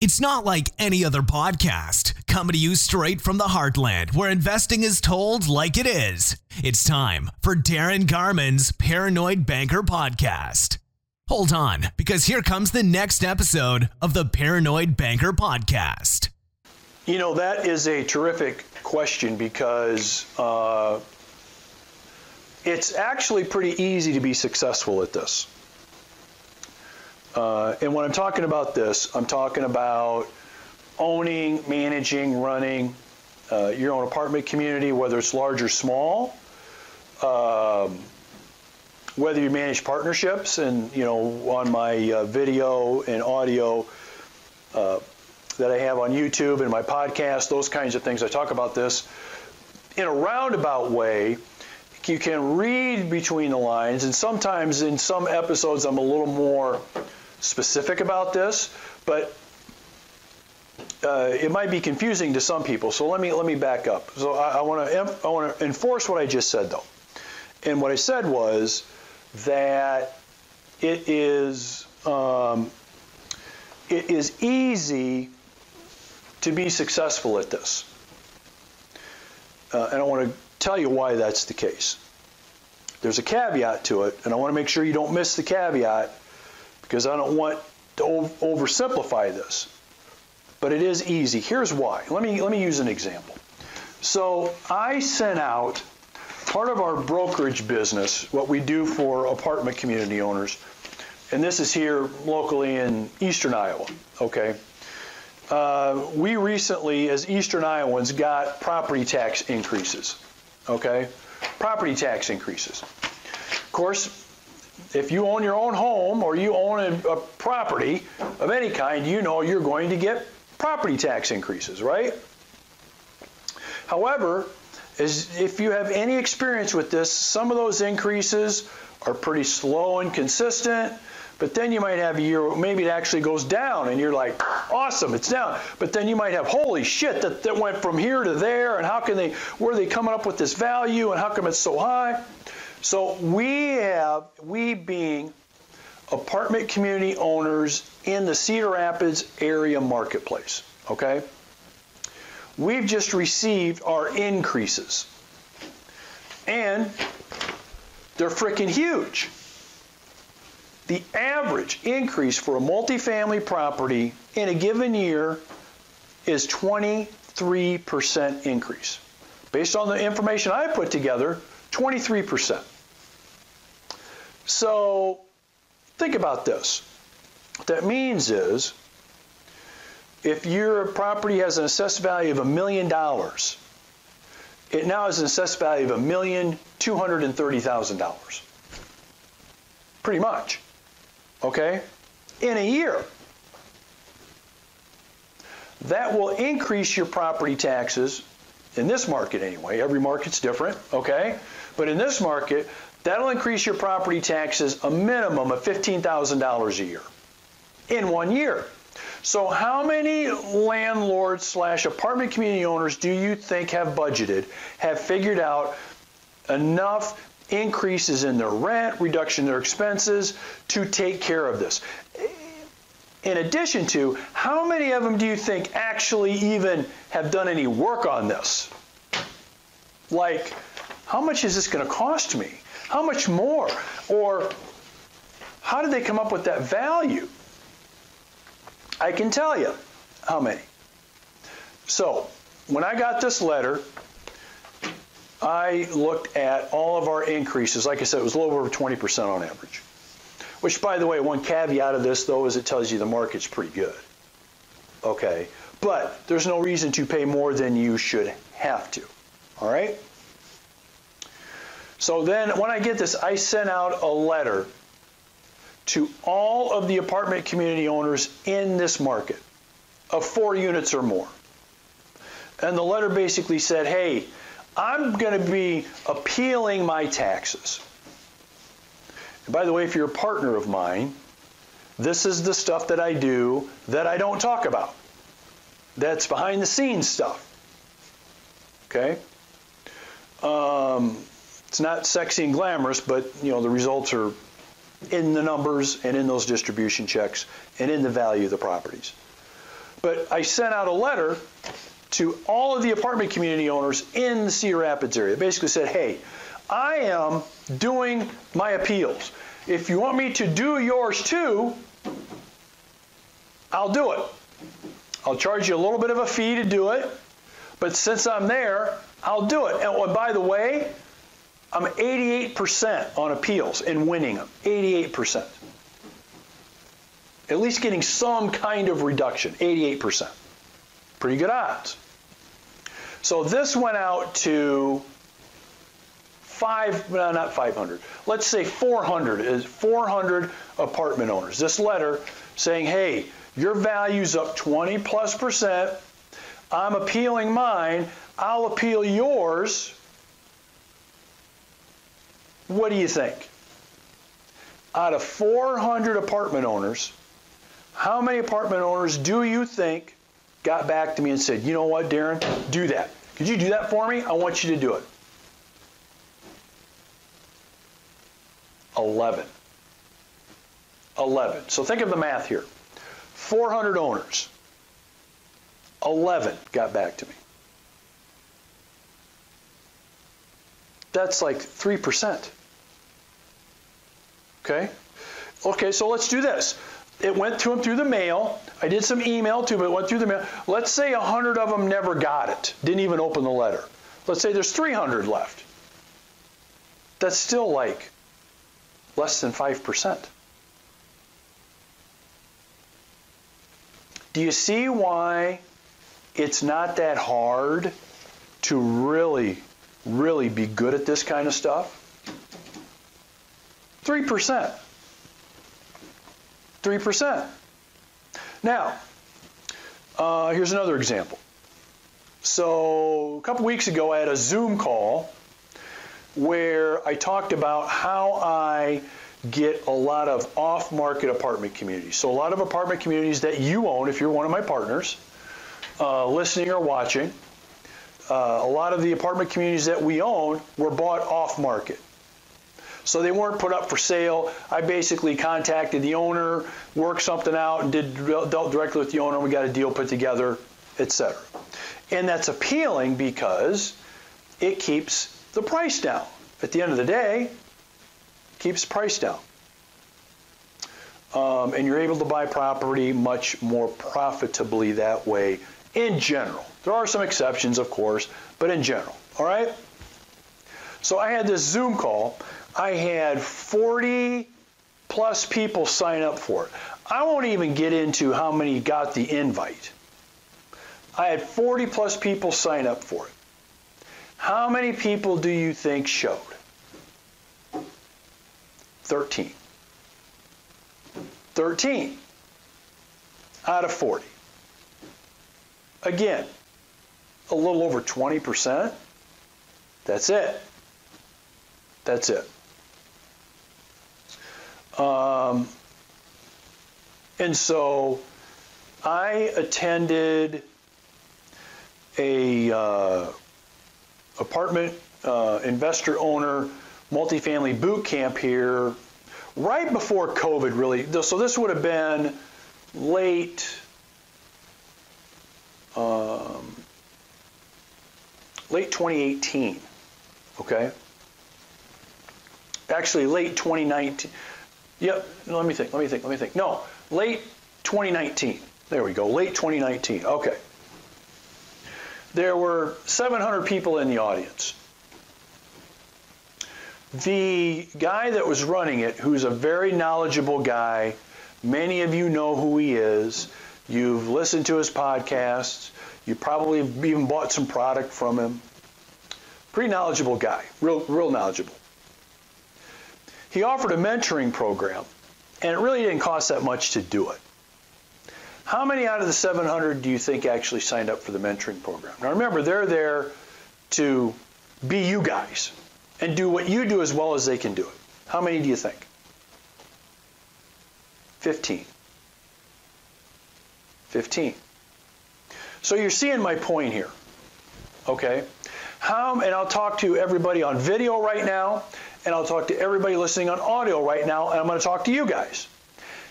It's not like any other podcast, coming to you straight from the heartland where investing is told like it is. It's time for Darin Garman's Paranoid Banker Podcast. Hold on, because here comes the next episode of the Paranoid Banker Podcast. You know, that is a terrific question because uh, it's actually pretty easy to be successful at this. Uh, and when I'm talking about this, I'm talking about owning, managing, running uh, your own apartment community, whether it's large or small. Um, whether you manage partnerships, and you know, on my uh, video and audio uh, that I have on YouTube and my podcast, those kinds of things, I talk about this in a roundabout way you can read between the lines, and sometimes in some episodes I'm a little more specific about this, but uh, it might be confusing to some people. So let me let me back up. So I want to I want to enforce what I just said though, and what I said was that it is um, it is easy to be successful at this, uh, and I want to tell you why that's the case. There's a caveat to it, and I want to make sure you don't miss the caveat because I don't want to oversimplify this. But it is easy. Here's why. Let me let me use an example. So I sent out part of our brokerage business, what we do for apartment community owners, and this is here locally in eastern Iowa. Okay. Uh, we recently, as Eastern Iowans, got property tax increases okay? Property tax increases. Of course, if you own your own home or you own a, a property of any kind, you know you're going to get property tax increases, right? However, as if you have any experience with this, some of those increases are pretty slow and consistent. But then you might have a year, maybe it actually goes down, and you're like, awesome, it's down. But then you might have, holy shit, that, that went from here to there, and how can they, where are they coming up with this value, and how come it's so high? So we have, we being apartment community owners in the Cedar Rapids area marketplace, okay? We've just received our increases. And they're freaking huge. The average increase for a multifamily property in a given year is 23% increase. Based on the information I put together, 23%. So think about this. What that means is if your property has an assessed value of a million dollars, it now has an assessed value of a million two hundred and thirty thousand dollars. Pretty much okay, in a year. That will increase your property taxes in this market anyway. Every market's different, okay? But in this market, that'll increase your property taxes a minimum of $15,000 a year in one year. So how many landlords slash apartment community owners do you think have budgeted, have figured out enough increases in their rent, reduction in their expenses to take care of this. In addition to, how many of them do you think actually even have done any work on this? Like, how much is this going to cost me? How much more? Or how did they come up with that value? I can tell you how many. So, when I got this letter, I looked at all of our increases. Like I said, it was a little over 20% on average. Which, by the way, one caveat of this, though, is it tells you the market's pretty good. Okay? But there's no reason to pay more than you should have to. All right? So then, when I get this, I sent out a letter to all of the apartment community owners in this market of four units or more. And the letter basically said, hey, I'm going to be appealing my taxes. And by the way, if you're a partner of mine, this is the stuff that I do that I don't talk about. That's behind the scenes stuff. Okay? Um, it's not sexy and glamorous, but you know the results are in the numbers and in those distribution checks and in the value of the properties. But I sent out a letter to all of the apartment community owners in the Cedar Rapids area. Basically said, hey, I am doing my appeals. If you want me to do yours too, I'll do it. I'll charge you a little bit of a fee to do it, but since I'm there, I'll do it. And oh, by the way, I'm 88% on appeals and winning them. 88%. At least getting some kind of reduction. 88%. Pretty good odds. So this went out to five, no, not 500. Let's say 400 is 400 apartment owners. This letter saying, hey, your value's up 20 plus percent. I'm appealing mine. I'll appeal yours. What do you think? Out of 400 apartment owners, how many apartment owners do you think got back to me and said, you know what, Darin, do that. Could you do that for me? I want you to do it. 11. 11. So think of the math here. 400 owners. 11 got back to me. That's like 3%. Okay? Okay, so let's do this. It went to them through the mail. I did some email too, but it went through the mail. Let's say 100 of them never got it, didn't even open the letter. Let's say there's 300 left. That's still like less than 5%. Do you see why it's not that hard to really, really be good at this kind of stuff? 3%. 3%. Now, uh, here's another example. So, a couple weeks ago, I had a Zoom call where I talked about how I get a lot of off market apartment communities. So, a lot of apartment communities that you own, if you're one of my partners, uh, listening or watching, uh, a lot of the apartment communities that we own were bought off market. So they weren't put up for sale. I basically contacted the owner, worked something out, and did dealt directly with the owner. We got a deal put together, etc. And that's appealing because it keeps the price down. At the end of the day, keeps price down. Um, and you're able to buy property much more profitably that way in general. There are some exceptions, of course, but in general. All right? So I had this Zoom call. I had 40 plus people sign up for it. I won't even get into how many got the invite. I had 40 plus people sign up for it. How many people do you think showed? 13. 13 out of 40. Again, a little over 20%. That's it. That's it. Um, and so I attended a uh, apartment uh, investor owner multifamily boot camp here right before COVID, really. So this would have been late, um, late 2018. Okay. Actually, late 2019. Yep. Let me think. Let me think. Let me think. No, late 2019. There we go. Late 2019. Okay. There were 700 people in the audience. The guy that was running it, who's a very knowledgeable guy, many of you know who he is. You've listened to his podcasts. You probably even bought some product from him. Pretty knowledgeable guy, real, real knowledgeable. He offered a mentoring program, and it really didn't cost that much to do it. How many out of the 700 do you think actually signed up for the mentoring program? Now remember, they're there to be you guys and do what you do as well as they can do it. How many do you think? 15. 15. So you're seeing my point here. Okay? How and I'll talk to everybody on video right now and I'll talk to everybody listening on audio right now and I'm going to talk to you guys.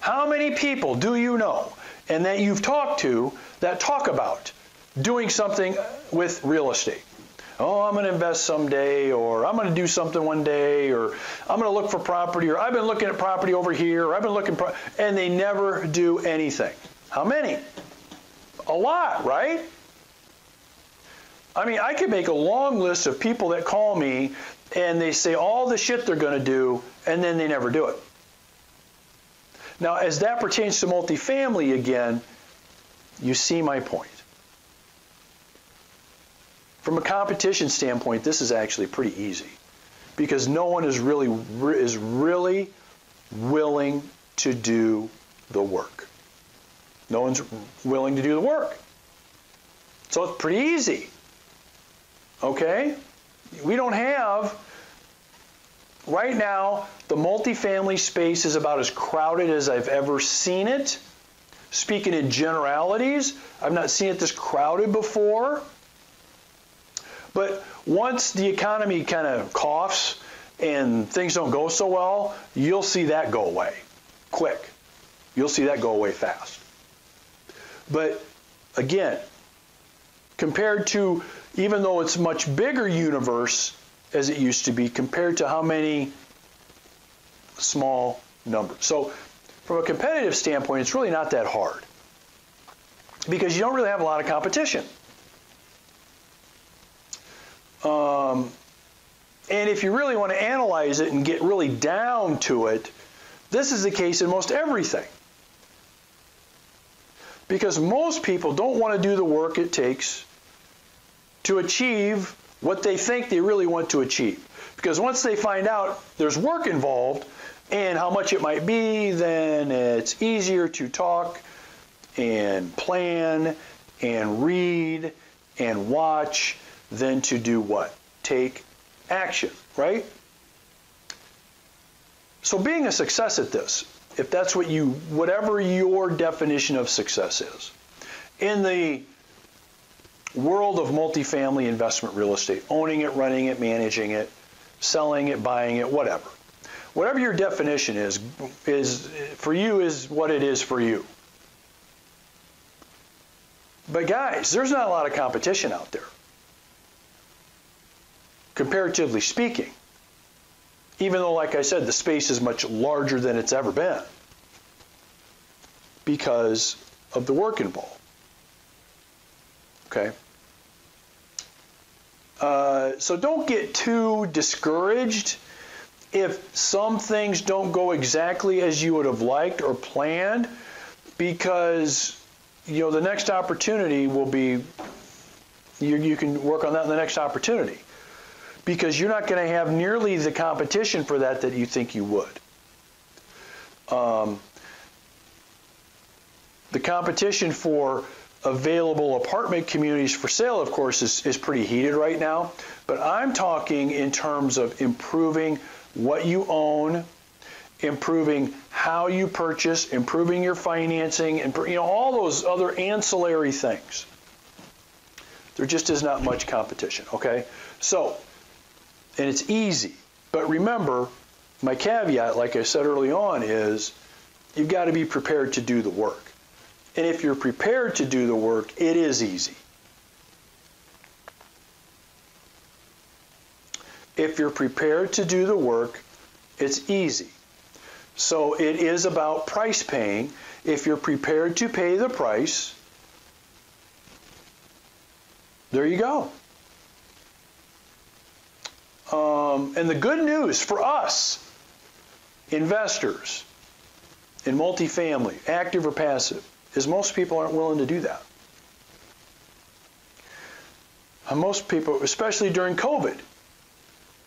How many people do you know and that you've talked to that talk about doing something with real estate. Oh, I'm going to invest someday, or I'm going to do something one day, or I'm going to look for property, or I've been looking at property over here, or I've been looking, pro-, and they never do anything. How many? A lot, right? I mean, I could make a long list of people that call me and they say all the shit they're going to do, and then they never do it. Now, as that pertains to multifamily again, you see my point. From a competition standpoint, this is actually pretty easy because no one is really is really willing to do the work. No one's willing to do the work. So it's pretty easy. Okay? We don't have right now the multifamily space is about as crowded as I've ever seen it. Speaking in generalities, I've not seen it this crowded before. But once the economy kind of coughs and things don't go so well, you'll see that go away quick. You'll see that go away fast. But again, compared to even though it's much bigger universe as it used to be, compared to how many small numbers. So from a competitive standpoint, it's really not that hard because you don't really have a lot of competition. Um, and if you really want to analyze it and get really down to it, this is the case in most everything. Because most people don't want to do the work it takes to achieve what they think they really want to achieve. Because once they find out there's work involved and how much it might be, then it's easier to talk and plan and read and watch than to do what? Take action, right? So being a success at this, if that's what you, whatever your definition of success is, in the world of multifamily investment real estate, owning it, running it, managing it, selling it, buying it, whatever. Whatever your definition is, is for you is what it is for you. But guys, there's not a lot of competition out there. Comparatively speaking. Even though, like I said, the space is much larger than it's ever been because of the work involved. Okay? Uh, so don't get too discouraged. If some things don't go exactly as you would have liked or planned because you know the next opportunity will be you, you can work on that in the next opportunity. Because you're not going to have nearly the competition for that that you think you would. Um, the competition for available apartment communities for sale, of course, is, is pretty heated right now. But I'm talking in terms of improving what you own, improving how you purchase, improving your financing, and you know all those other ancillary things. There just is not much competition. Okay, so and it's easy. But remember, my caveat, like I said early on, is you've got to be prepared to do the work. And if you're prepared to do the work, it is easy. If you're prepared to do the work, it's easy. So it is about price paying. If you're prepared to pay the price, there you go. Um, and the good news for us, investors in multifamily, active or passive, is most people aren't willing to do that. And most people, especially during COVID,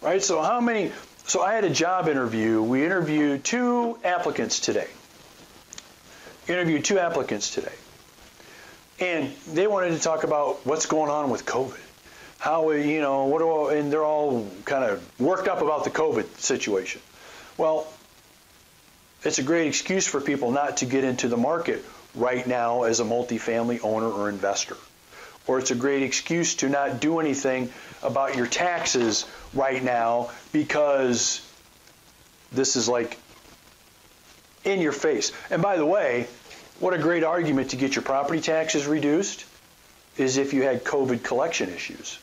right? So how many? So I had a job interview. We interviewed two applicants today. Interviewed two applicants today, and they wanted to talk about what's going on with COVID. How you know what? Do, and they're all kind of worked up about the COVID situation. Well, it's a great excuse for people not to get into the market right now as a multifamily owner or investor. Or it's a great excuse to not do anything about your taxes right now because this is like in your face. And by the way, What a great argument to get your property taxes reduced is if you had COVID collection issues.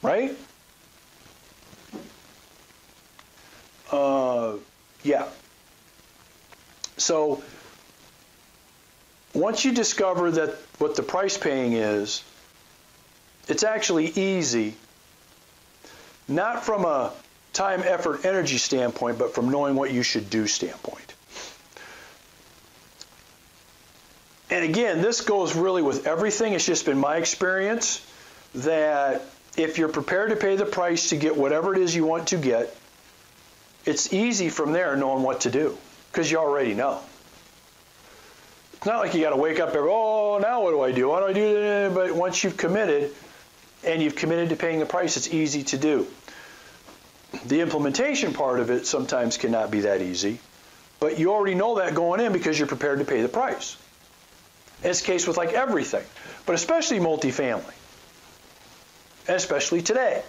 Right? Uh, yeah. So once you discover that what the price paying is, it's actually easy, not from a time, effort, energy standpoint, but from knowing what you should do standpoint. And again, this goes really with everything. It's just been my experience that if you're prepared to pay the price to get whatever it is you want to get, it's easy from there knowing what to do because you already know. It's not like you got to wake up every, oh, now what do I do? What do I do? But once you've committed and you've committed to paying the price, it's easy to do. The implementation part of it sometimes cannot be that easy, but you already know that going in because you're prepared to pay the price. It's the case with like everything, but especially multifamily, and especially today.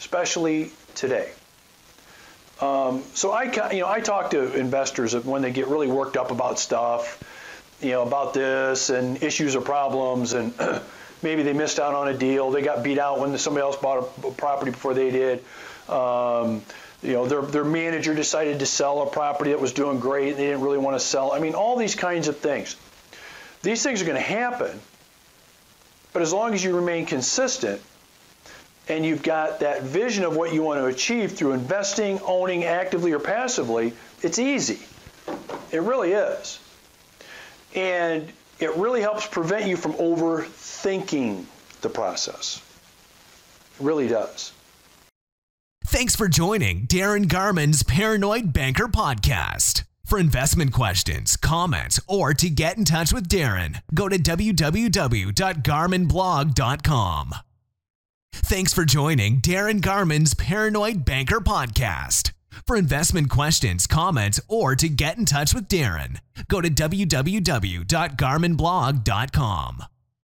Especially today. Um, so I, you know, I talk to investors when they get really worked up about stuff, you know, about this and issues or problems, and maybe they missed out on a deal, they got beat out when somebody else bought a property before they did. Um, you know, their, their manager decided to sell a property that was doing great and they didn't really want to sell. I mean, all these kinds of things. These things are going to happen, but as long as you remain consistent and you've got that vision of what you want to achieve through investing, owning actively or passively, it's easy. It really is. And it really helps prevent you from overthinking the process. It really does. Thanks for joining Darin Garman's Paranoid Banker podcast. For investment questions, comments, or to get in touch with Darin, go to www.garmanblog.com. Thanks for joining Darin Garman's Paranoid Banker podcast. For investment questions, comments, or to get in touch with Darin, go to www.garmanblog.com.